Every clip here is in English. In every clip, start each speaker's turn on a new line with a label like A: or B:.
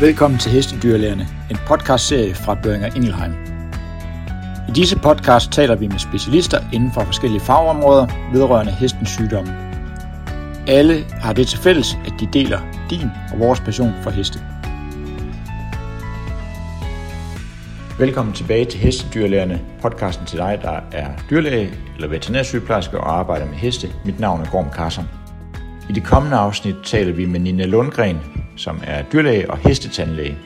A: Velkommen til Hestedyrlægerne, en podcastserie fra Børinger Ingelheim. I disse podcast taler vi med specialister inden for forskellige fagområder vedrørende hestens sygdomme. Alle har det til fælles, at de deler din og vores passion for heste. Velkommen tilbage til Hestedyrlægerne, podcasten til dig, der er dyrlæge eller veterinærsygeplejerske og arbejder med heste. Mit navn er Gorm Karsen. I det kommende afsnit taler vi med Nina Lundgren, som er dyrlæge og hestetandlæge.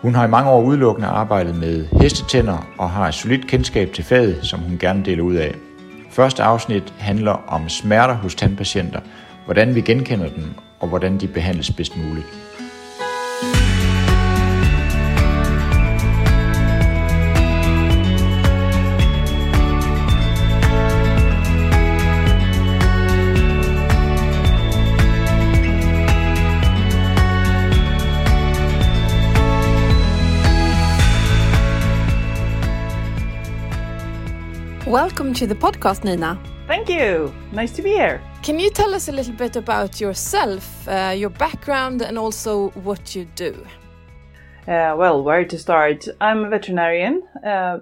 A: Hun har i mange år udelukkende arbejdet med hestetænder og har et solidt kendskab til faget, som hun gerne deler ud af. Første afsnit handler om smerter hos tandpatienter, hvordan vi genkender dem og hvordan de behandles bedst muligt.
B: Welcome to the podcast, Nina.
C: Thank you. Nice to be here.
B: Can you tell us a little bit about yourself, uh, your background, and also what you do?
C: Uh, well, where to start? I'm a veterinarian, uh,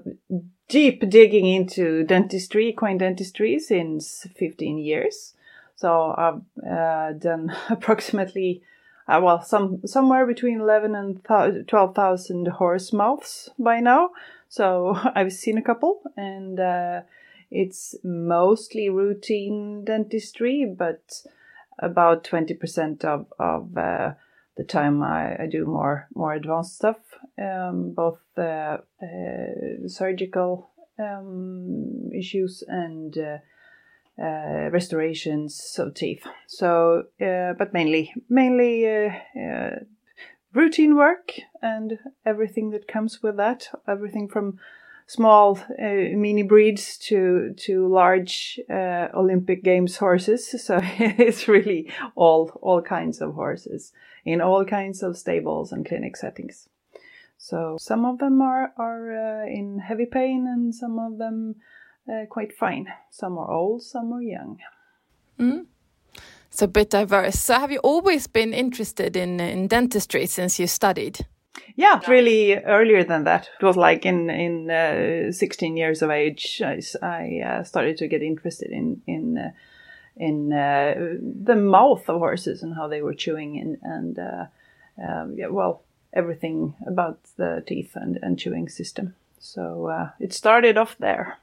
C: deep digging into dentistry, equine dentistry, since 15 years. So I've uh, done approximately, uh, well, some somewhere between 11 and 12,000 horse mouths by now. So I've seen a couple, and uh, it's mostly routine dentistry, but about 20% of, of uh, the time I, I, do more more advanced stuff, um, both uh, uh surgical um, issues and uh, uh, restorations of teeth. So, but mainly mainly routine work and everything that comes with that everything from small uh, mini breeds to to large uh, olympic games horses. So it's really all all kinds of horses in all kinds of stables and clinic settings. So some of them are are uh, in heavy pain and some of them uh, quite fine. Some are old some are young.
B: Mm so a bit diverse. So have you always been interested in in dentistry since you studied?
C: Yeah, really earlier than that. It was like in in uh, 16 years of age, I, I uh, started to get interested in in uh, in uh, the mouth of horses and how they were chewing and and uh, um, yeah, well everything about the teeth and, and chewing system. So uh, it started off there.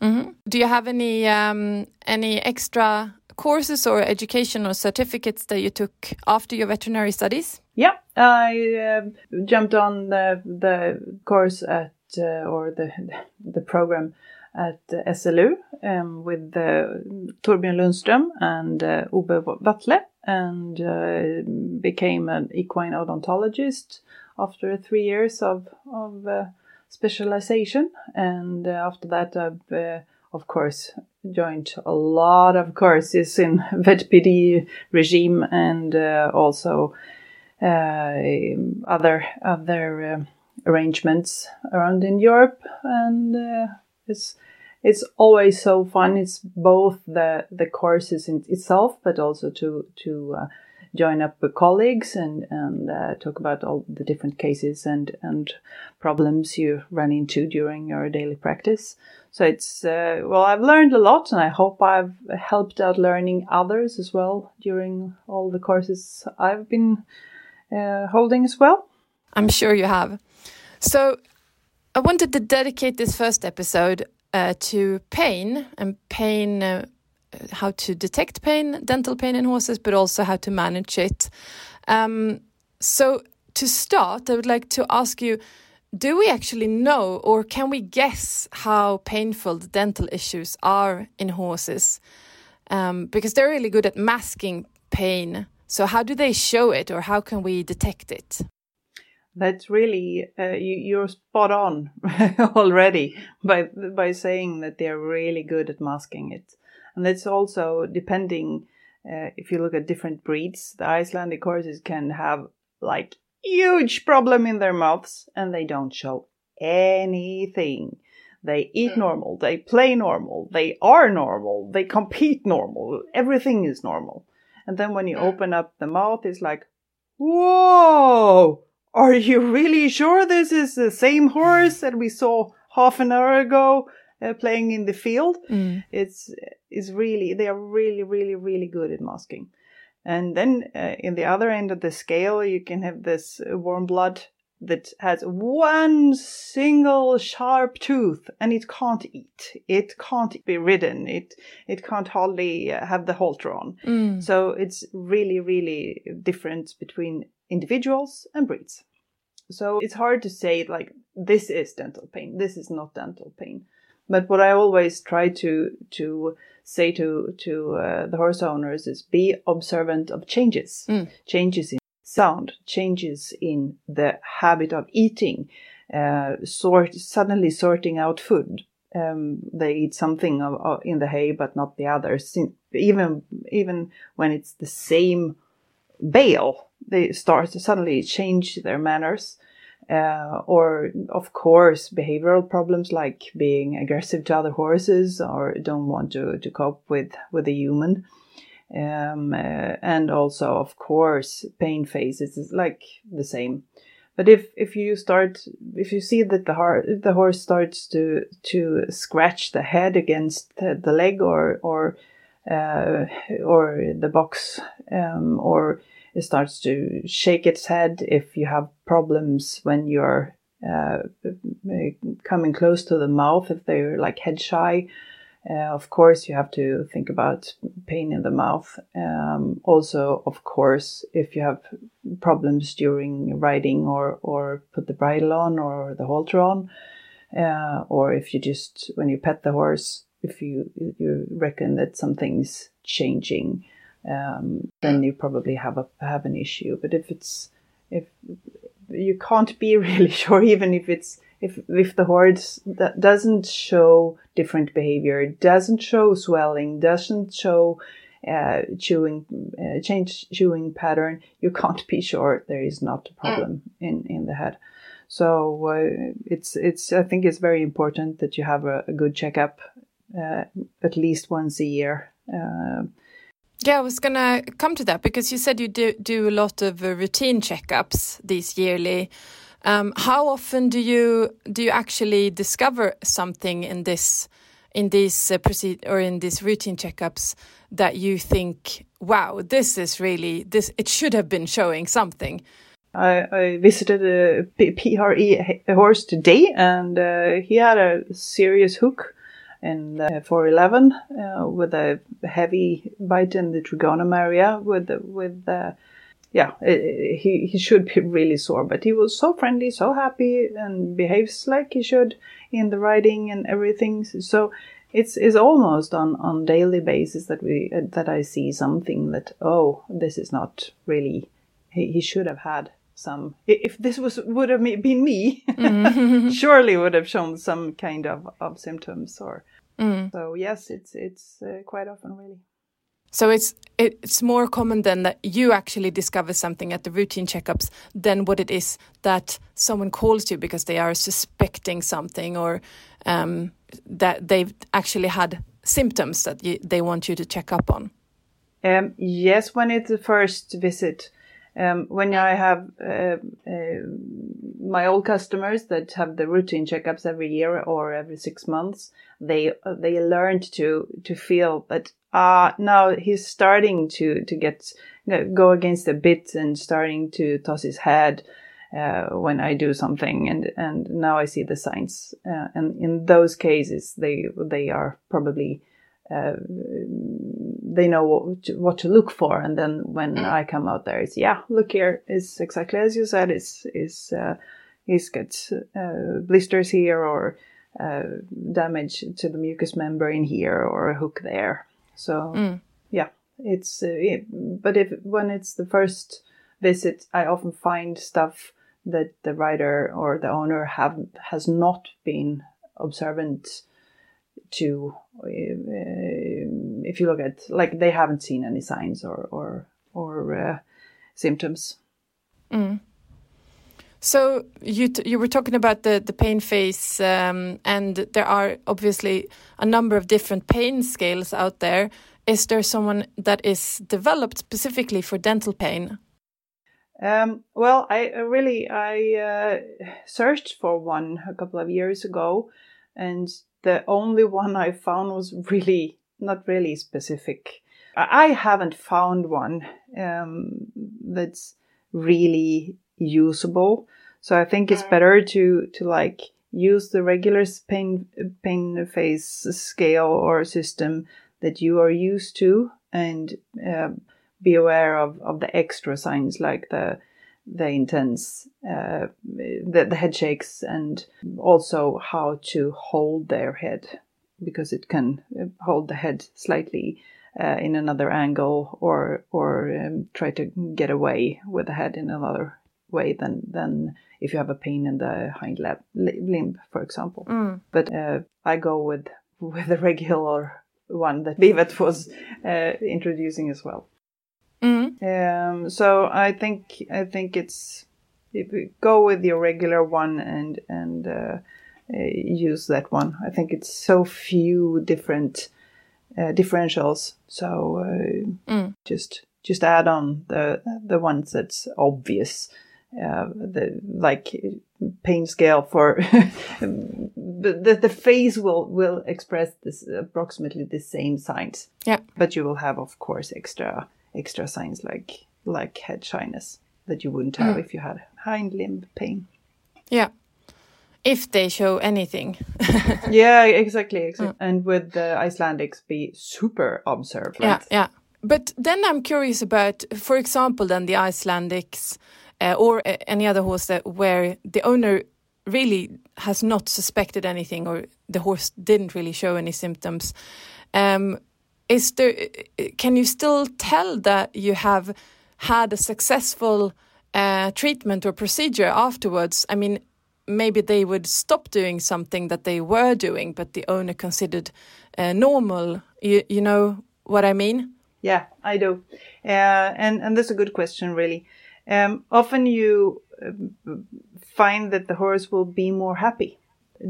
B: Mm -hmm. Do you have any um, any extra courses or educational certificates that you took after your veterinary studies?
C: Yeah, I uh, jumped on the, the course at uh, or the the program at SLU um, with uh, Torbjörn Lundström and uh, Ove Wattle and uh, became an equine odontologist after three years of, of uh, specialization. And uh, after that, I've, uh, of course, joined a lot of courses in VetPD regime and uh, also uh, other other uh, arrangements around in Europe, and uh, it's it's always so fun. It's both the the courses in itself, but also to to uh, join up with colleagues and and uh, talk about all the different cases and and problems you run into during your daily practice. So it's uh, well, I've learned a lot, and I hope I've helped out learning others as well during all the courses I've been uh, holding as well.
B: I'm sure you have. So I wanted to dedicate this first episode uh, to pain and pain uh, how to detect pain, dental pain in horses, but also how to manage it. Um, so, to start, I would like to ask you do we actually know or can we guess how painful the dental issues are in horses? Um, because they're really good at masking pain. So, how do they show it or how can we detect it?
C: That's really uh, you, are spot on already by by saying that they're really good at masking it and that's also depending uh, if you look at different breeds the icelandic horses can have like huge problem in their mouths and they don't show anything they eat hmm. normal they play normal they are normal they compete normal everything is normal and then when you hmm. open up the mouth it's like whoa are you really sure this is the same horse that we saw half an hour ago uh, playing in the field?
B: Mm.
C: It's is really they are really really really good at masking. And then uh, in the other end of the scale, you can have this warm blood that has one single sharp tooth and it can't eat. It can't be ridden. It it can't hardly uh, have the halter on.
B: Mm.
C: So it's really really different between individuals and breeds. So it's hard to say like this is dental pain. This is not dental pain. But what I always try to to say to to uh, the horse owners is be observant of changes,
B: Mm.
C: changes in sound, changes in the habit of eating, uh, sort suddenly sorting out food. Um, they eat something of, of, in the hay, but not the others. Sin- Even even when it's the same bale, they start to suddenly change their manners. Uh, or of course behavioral problems like being aggressive to other horses or don't want to, to cope with with a human. Um, uh, and also of course pain phases is like the same. But if if you start if you see that the heart the horse starts to to scratch the head against the, the leg or or uh, or the box um, or it starts to shake its head if you have problems when you're uh, coming close to the mouth if they're like head shy. Uh, of course you have to think about pain in the mouth. Um, also of course if you have problems during riding or or put the bridle on or the halter on uh, or if you just when you pet the horse if you you reckon that something's changing um, then you probably have a have an issue. But if it's if you can't be really sure, even if it's if if the horse that doesn't show different behavior, doesn't show swelling, doesn't show uh, chewing uh, change chewing pattern, you can't be sure there is not a problem in in the head. So uh, it's it's I think it's very important that you have a, a good checkup uh, at least once a year.
B: Yeah, I was gonna come to that because you said you do do a lot of uh, routine checkups these yearly. Um, how often do you do you actually discover something in this in these uh, proceed or in these routine checkups that you think, wow, this is really this it should have been showing something.
C: I, I visited a PRE horse today, and uh, he had a serious hook in the 411 uh, with a heavy bite in the trigonum area. With the, with the, yeah, i he he should be really sore, but he was so friendly, so happy, and behaves like he should in the riding and everything. So it's it's almost on on daily basis that we uh, that I see something that oh this is not really he, he should have had some if this was would have been me surely would have shown some kind of, of symptoms or
B: Mm.
C: so yes it's it's uh, quite often really
B: So it's it's more common than that you actually discover something at the routine checkups than what it is that someone calls you because they are suspecting something or um, that they've actually had symptoms that you, they want you to check up on.
C: um, yes when it's the first visit um, when I have uh, uh, my old customers that have the routine checkups every year or every six months, they they learned to to feel that ah now he's starting to to get go against the bit and starting to toss his head uh, when I do something, and and now I see the signs, uh, and in those cases they they are probably uh, they know what to, what to look for, and then when I come out there, it's yeah, look here, it's exactly as you said. It's is uh, he's got uh, blisters here or uh, damage to the mucous membrane here or a hook there. So
B: Mm.
C: yeah, it's uh, it, but if when it's the first visit, I often find stuff that the rider or the owner have has not been observant to uh, if you look at like they haven't seen any signs or or or uh, symptoms
B: So you you were talking about the the pain phase, um, and there are obviously a number of different pain scales out there. Is there someone that is developed specifically for dental pain?
C: Um, well, I really I uh, searched for one a couple of years ago, and the only one I found was really not really specific. I haven't found one um, that's really usable. So I think it's better to to like use the regular pain pain phase scale or system that you are used to, and uh, be aware of of the extra signs like the the intense uh, the, the head shakes and also how to hold their head because it can hold the head slightly uh, in another angle or or um, try to get away with the head in another way than than if you have a pain in the hind lab, limb, for example.
B: Mm.
C: But uh, I go with with the regular one that Bivet was uh, introducing as well.
B: Mm.
C: Um, so I think I think it's go with your regular one and and uh, uh, use that one. I think it's so few different uh, differentials. So uh,
B: Mm.
C: just just add on the the ones that's obvious. Uh, the like pain scale for the, the the face will will express this approximately the same signs.
B: Yeah.
C: But you will have of course extra extra signs like like head shyness that you wouldn't have if you had hind limb pain.
B: Yeah. If they show anything.
C: yeah, exactly. exactly. And with the Icelandics, be super observant.
B: Yeah, yeah. But then I'm curious about, for example, then the Icelandics uh, or uh, any other horse that where the owner really has not suspected anything or the horse didn't really show any symptoms. Um, is there? Can you still tell that you have had a successful uh, treatment or procedure afterwards? I mean, maybe they would stop doing something that they were doing, but the owner considered uh, normal. You, you know what I mean?
C: Yeah, I do. Uh, and, and that's a good question, really. Um, often you uh, find that the horse will be more happy.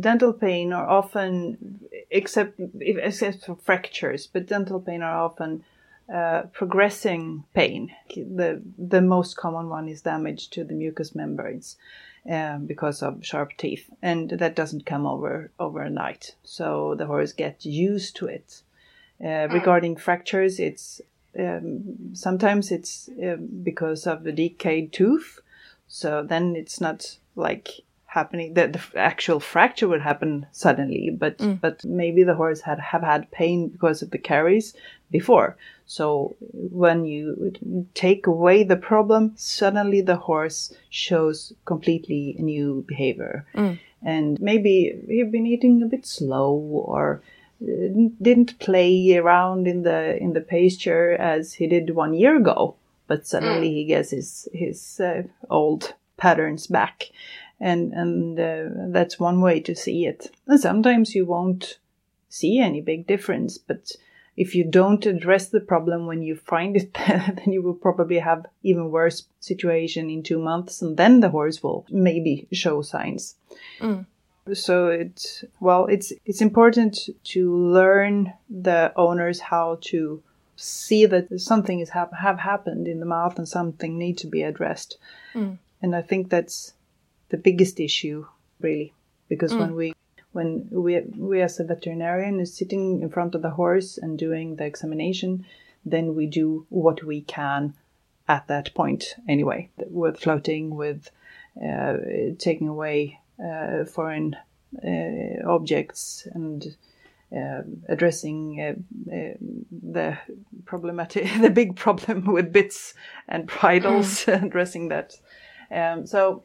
C: Dental pain are often, except, except for fractures, but dental pain are often uh, progressing pain. The, the most common one is damage to the mucous membranes. Um, because of sharp teeth, and that doesn't come over overnight. So the horse gets used to it. Uh, regarding fractures, it's um, sometimes it's um, because of a decayed tooth. So then it's not like happening that the actual fracture would happen suddenly, but
B: Mm.
C: but maybe the horse had have had pain because of the caries before. So when you take away the problem, suddenly the horse shows completely new behavior.
B: Mm.
C: And maybe he'd been eating a bit slow or uh, didn't play around in the in the pasture as he did one year ago, but suddenly he gets his his uh, old patterns back, and and uh, that's one way to see it. And sometimes you won't see any big difference, but if you don't address the problem when you find it, then you will probably have even worse situation in two months, and then the horse will maybe show signs.
B: Mm.
C: So it's well, it's it's important to learn the owners how to see that something is hap- have happened in the mouth and something need to be addressed.
B: Mm.
C: And I think that's the biggest issue, really, because when we when we we as a veterinarian is sitting in front of the horse and doing the examination, then we do what we can at that point anyway, with floating, with uh, taking away uh, foreign uh, objects and uh, addressing uh, uh, the problematic, the big problem with bits and bridles, addressing that. Um, so,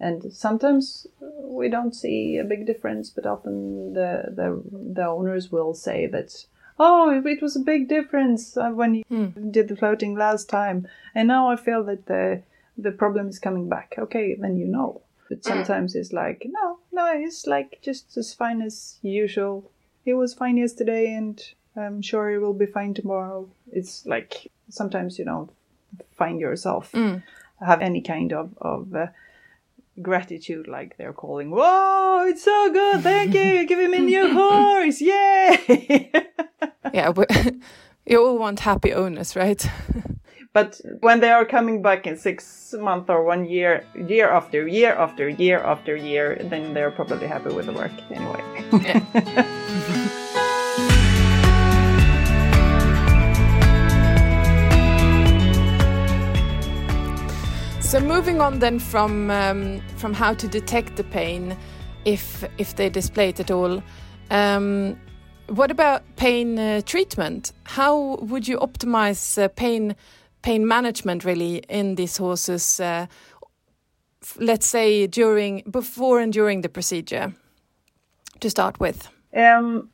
C: and sometimes we don't see a big difference, but often the the, the owners will say that. Oh, it was a big difference uh, when you
B: Hmm.
C: did the floating last time, and now I feel that the the problem is coming back. Okay, then you know. But sometimes it's like, no, no, it's like just as fine as usual. It was fine yesterday, and I'm sure it will be fine tomorrow. It's like sometimes you don't find yourself
B: Mm.
C: have any kind of of uh, gratitude, like they're calling, "Whoa, it's so good! Thank you, you're giving me a new horse! Yay!"
B: Yeah, we, you all want happy owners, right?
C: But when they are coming back in six months or one year, year after year after year after year, then they're probably happy with the work anyway.
B: So moving on then from um, from how to detect the pain, if if they display it at all. Um, what about pain uh, treatment? How would you optimize uh, pain pain management really in these horses? Uh, let's say during, before, and during the procedure. To start with.
C: Um,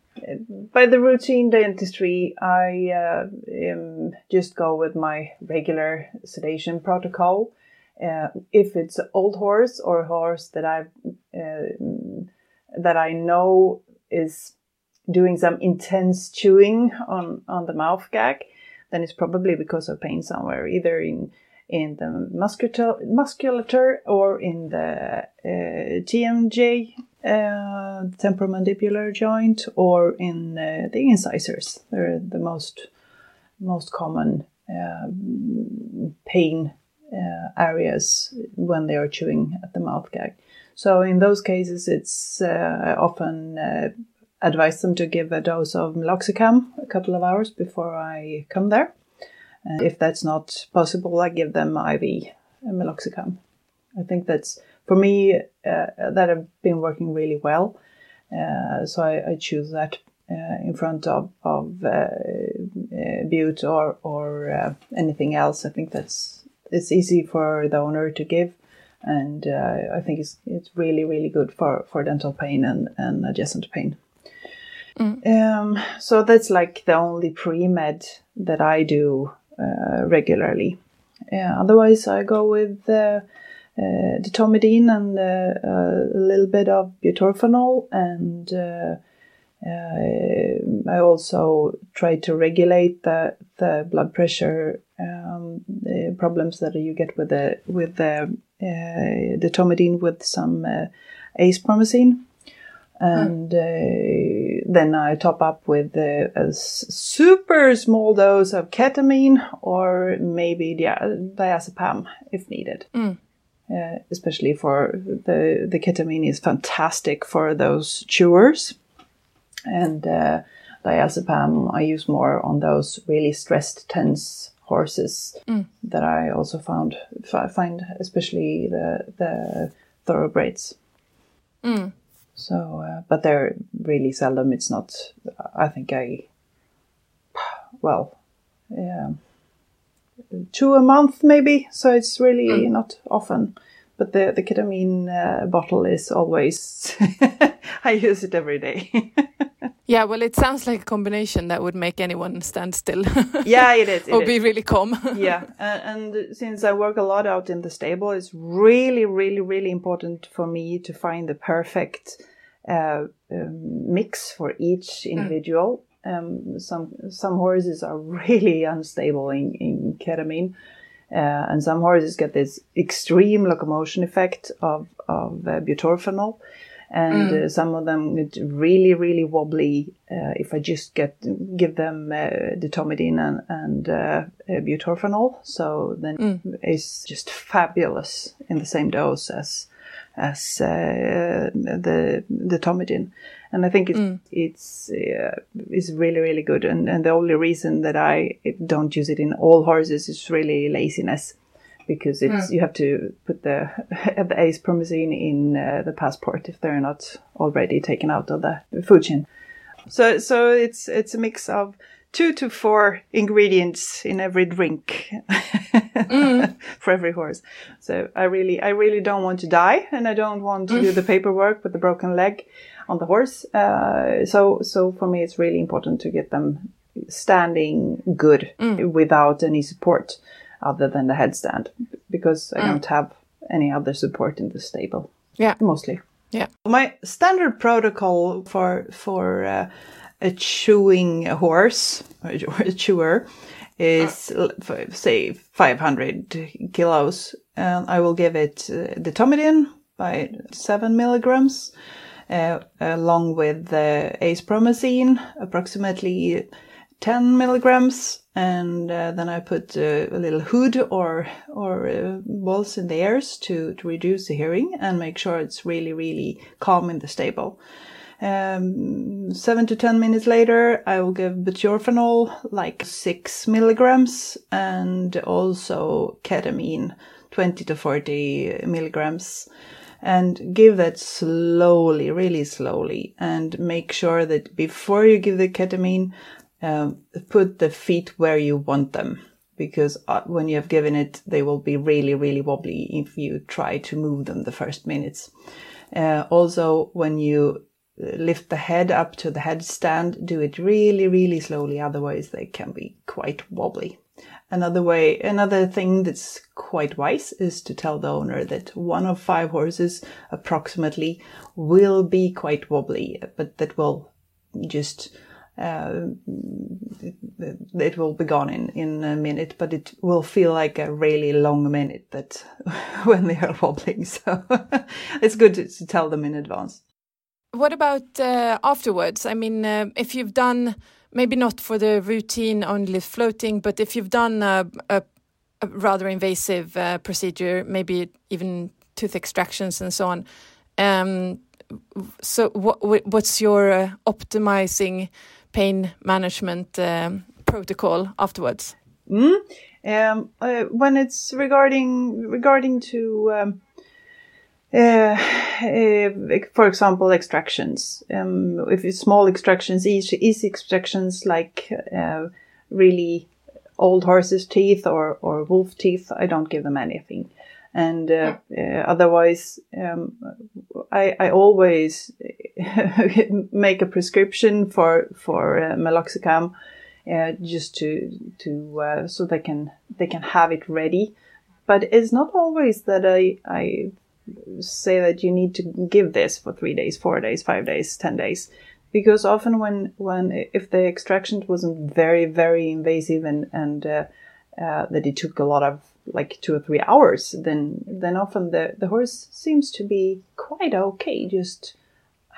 C: by the routine dentistry, I uh, um, just go with my regular sedation protocol. Uh, if it's an old horse or a horse that I uh, that I know is doing some intense chewing on on the mouth gag, then it's probably because of pain somewhere, either in in the musculature, musculature or in the uh, TMJ, uh, temporomandibular joint, or in uh, the incisors. They're the most most common um, pain uh, areas when they are chewing at the mouth gag. So in those cases, it's uh, often uh, advise them to give a dose of meloxicam a couple of hours before I come there. And if that's not possible, I give them IV meloxicam. I think that's for me uh, that have been working really well. Uh, so I, I, choose that uh, in front of of uh, uh, bute or or uh, anything else. I think that's it's easy for the owner to give, and I think it's it's really really good for for dental pain and and adjacent pain. Mm. Um, so that's like the only pre med that I do uh, regularly. Yeah, otherwise, I go with uh, uh, detomidine and uh, a little bit of butorphanol, and uh, uh, I also try to regulate the the blood pressure um, the problems that you get with the with the detomidine with some acepromazine and uh, then I top up with uh, a super small dose of ketamine or maybe dia- diazepam if needed. Mm. Uh, especially for the the ketamine is fantastic for those chewers, and uh, diazepam I use more on those really stressed, tense horses mm. that I also found find especially the the thoroughbreds. Mm. So, uh, but they're really seldom. It's not. I think I, well, yeah, two a month maybe. So it's really mm. not often. But the the ketamine uh, bottle is always. I use it every day.
B: Yeah, well, it sounds like a combination that would make anyone stand still.
C: yeah, it is.
B: It or is. be really calm.
C: yeah, and, and, since I work a lot out in the stable, it's really, really, really important for me to find the perfect uh, um, mix for each hmm. individual. Mm. Um, some some horses are really unstable in, in ketamine. Uh, and some horses get this extreme locomotion effect of, of uh, butorphanol and mm. uh, some of them get really really wobbly uh, if I just get give them uh, detomidine and, and uh, uh, butorphanol. So then mm. it's just fabulous in the same dose as as uh, the detomidine. And I think it, mm. it's it's really really good. And and the only reason that I don't use it in all horses is really laziness because it's mm. you have to put the the acepromazine in uh, the passport if they're not already taken out of the food chain. So so it's it's a mix of two to four ingredients in every drink mm. for every horse. So I really I really don't want to die and I don't want to do the paperwork with the broken leg on the horse. Uh, so so for me it's really important to get them standing good mm. without any support other than the headstand because I mm. don't have any other support in the stable.
B: Yeah,
C: mostly.
B: Yeah.
C: My standard protocol for for uh, a chewing horse or a chewer is say 500 kilos. And I will give it uh, detomidine by seven milligrams, uh, along with the acepromazine, approximately 10 milligrams, and uh, then I put uh, a little hood or or uh, balls in the ears to to reduce the hearing and make sure it's really really calm in the stable. Um, seven to ten minutes later, I will give butorphanol, like six milligrams, and also ketamine, 20 to 40 milligrams and give that slowly, really slowly, and make sure that before you give the ketamine, um, put the feet where you want them. Because uh, when you have given it, they will be really, really wobbly if you try to move them the first minutes. Uh, also, when you uh, lift the head up to the headstand, do it really, really slowly. Otherwise, they can be quite wobbly. Another way, another thing that's quite wise is to tell the owner that one of five horses approximately will be quite wobbly, but that will just it will be gone in, in a minute, but it will feel like a really long minute that when they are wobbling. So it's good to, to, tell them in advance.
B: What about uh, afterwards? I mean, uh, if you've done maybe not for the routine only floating, but if you've done a, a, a rather invasive uh, procedure, maybe even tooth extractions and so on. Um, so, what, what's your uh, optimizing pain management um, protocol afterwards?
C: Mm. Um, uh, when it's regarding regarding to um, uh, uh, for example, extractions. Um, if it's small extractions, easy, easy extractions like uh, really old horse's teeth or, or wolf teeth, I don't give them anything. And uh, uh, otherwise, um, I, I always make a prescription for for uh, meloxicam, just to to so they can they can have it ready. But it's not always that I I say that you need to give this for three days, four days, five days, ten days, because often when when if the extraction wasn't very very invasive and and uh, uh, that it took a lot of like two or three hours, then then often the the horse seems to be quite okay, just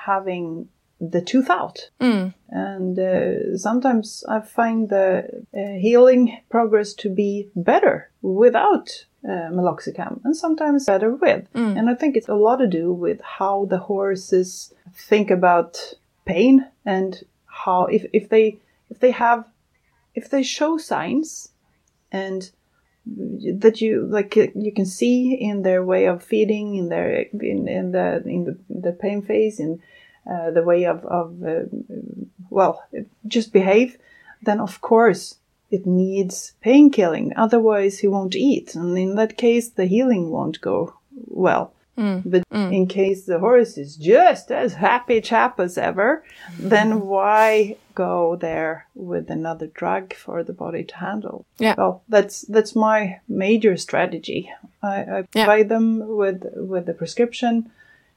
C: having the tooth out.
B: Mm.
C: And uh, sometimes I find the uh, healing progress to be better without uh, meloxicam and sometimes better with.
B: Mm.
C: And I think it's a lot to do with how the horses think about pain and how if, if they if they have if they show signs and that you like you can see in their way of feeding in their in, in the in the, the pain phase in uh, the way of, of uh, well just behave then of course it needs pain killing. Otherwise, he won't eat. And in that case, the healing won't go well.
B: Mm.
C: But
B: mm.
C: in case the horse is just as happy chap as ever, then why go there with another drug for the body to handle?
B: Yeah.
C: Well, that's that's my major strategy. I, I
B: yeah.
C: provide them with with the prescription,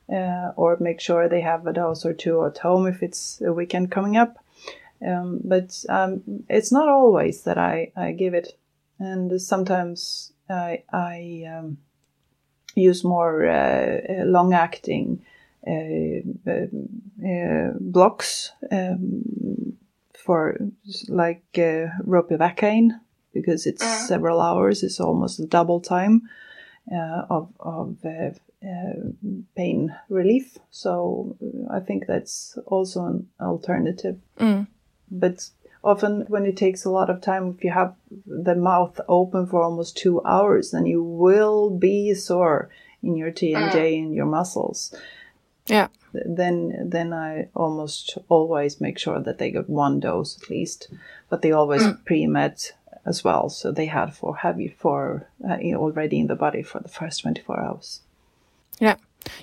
C: uh, or make sure they have a dose or two at home if it's a weekend coming up. Um, but um, it's not always that I, I give it, and sometimes I, I um, use more uh, uh long-acting uh, uh, uh, blocks um, for like uh, ropivacaine because it's uh-huh. several hours. It's almost double time of of pain relief. So I think that's also an alternative.
B: Mm
C: but often when it takes a lot of time if you have the mouth open for almost two hours then you will be sore in your tmj mm. and your muscles.
B: Yeah.
C: Then then i almost always make sure that they get one dose at least but they always mm. pre-med as well. So they had for heavy for uh, already in the body for the first 24 hours.
B: Yeah.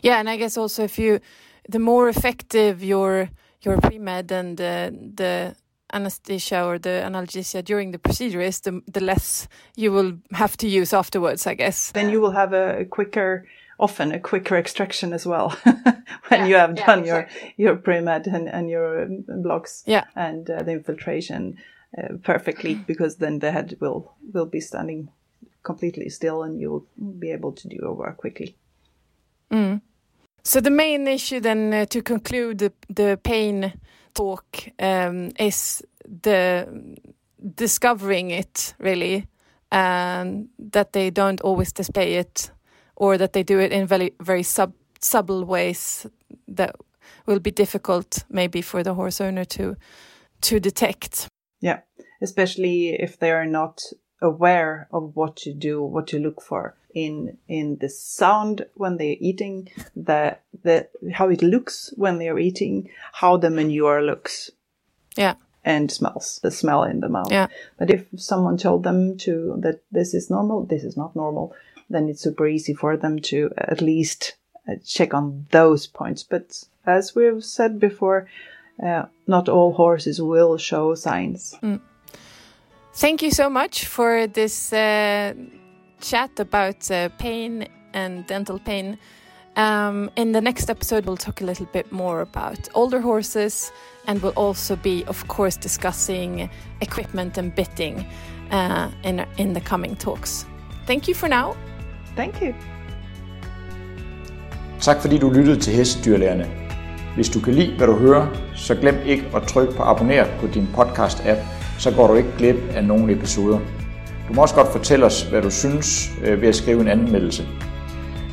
B: Yeah and i guess also if you the more effective your your pre-med and uh, the anesthesia or the analgesia during the procedure is, the, the less you will have to use afterwards, I guess.
C: Then you will have a quicker, often a quicker extraction as well when yeah, you have yeah, done your, your pre-med and, and your um, blocks
B: yeah.
C: and uh, the infiltration uh, perfectly because then the head will, will be standing completely still and you'll be able to do your work quickly.
B: Mm. So the main issue then uh, to conclude the, the pain talk um, is the discovering it really, and that they don't always display it, or that they do it in very very sub subtle ways that will be difficult maybe for the horse owner to to detect.
C: Yeah, especially if they are not aware of what to do, what to look for in in the sound when they're eating, the the how it looks when they're eating, how the manure looks.
B: Yeah.
C: And smells, the smell in the mouth.
B: Yeah.
C: But if someone told them to that this is normal, this is not normal, then it's super easy for them to at least uh, check on those points. But as we've said before, uh, not all horses will show signs.
B: Mm. Thank you so much for this uh, chat about uh, pain and dental pain. Um, in the next episode, we'll talk a little bit more about older horses, and we'll also be, of course, discussing equipment and bitting uh, in in the coming talks. Thank you for now.
C: Thank you.
A: Tak fordi du lyttede til Hestedyrlægerne. Hvis du kan lide, hvad du hører, så glem ikke at trykke på abonner på din podcast-app, så går du ikke glip af nogle episoder. Du må også godt fortælle os, hvad du synes øh, ved at skrive en anmeldelse.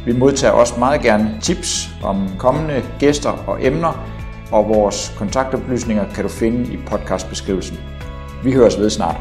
A: Vi modtager også meget gerne tips om kommende gæster og emner, og vores kontaktoplysninger kan du finde i podcastbeskrivelsen. Vi høres ved snart.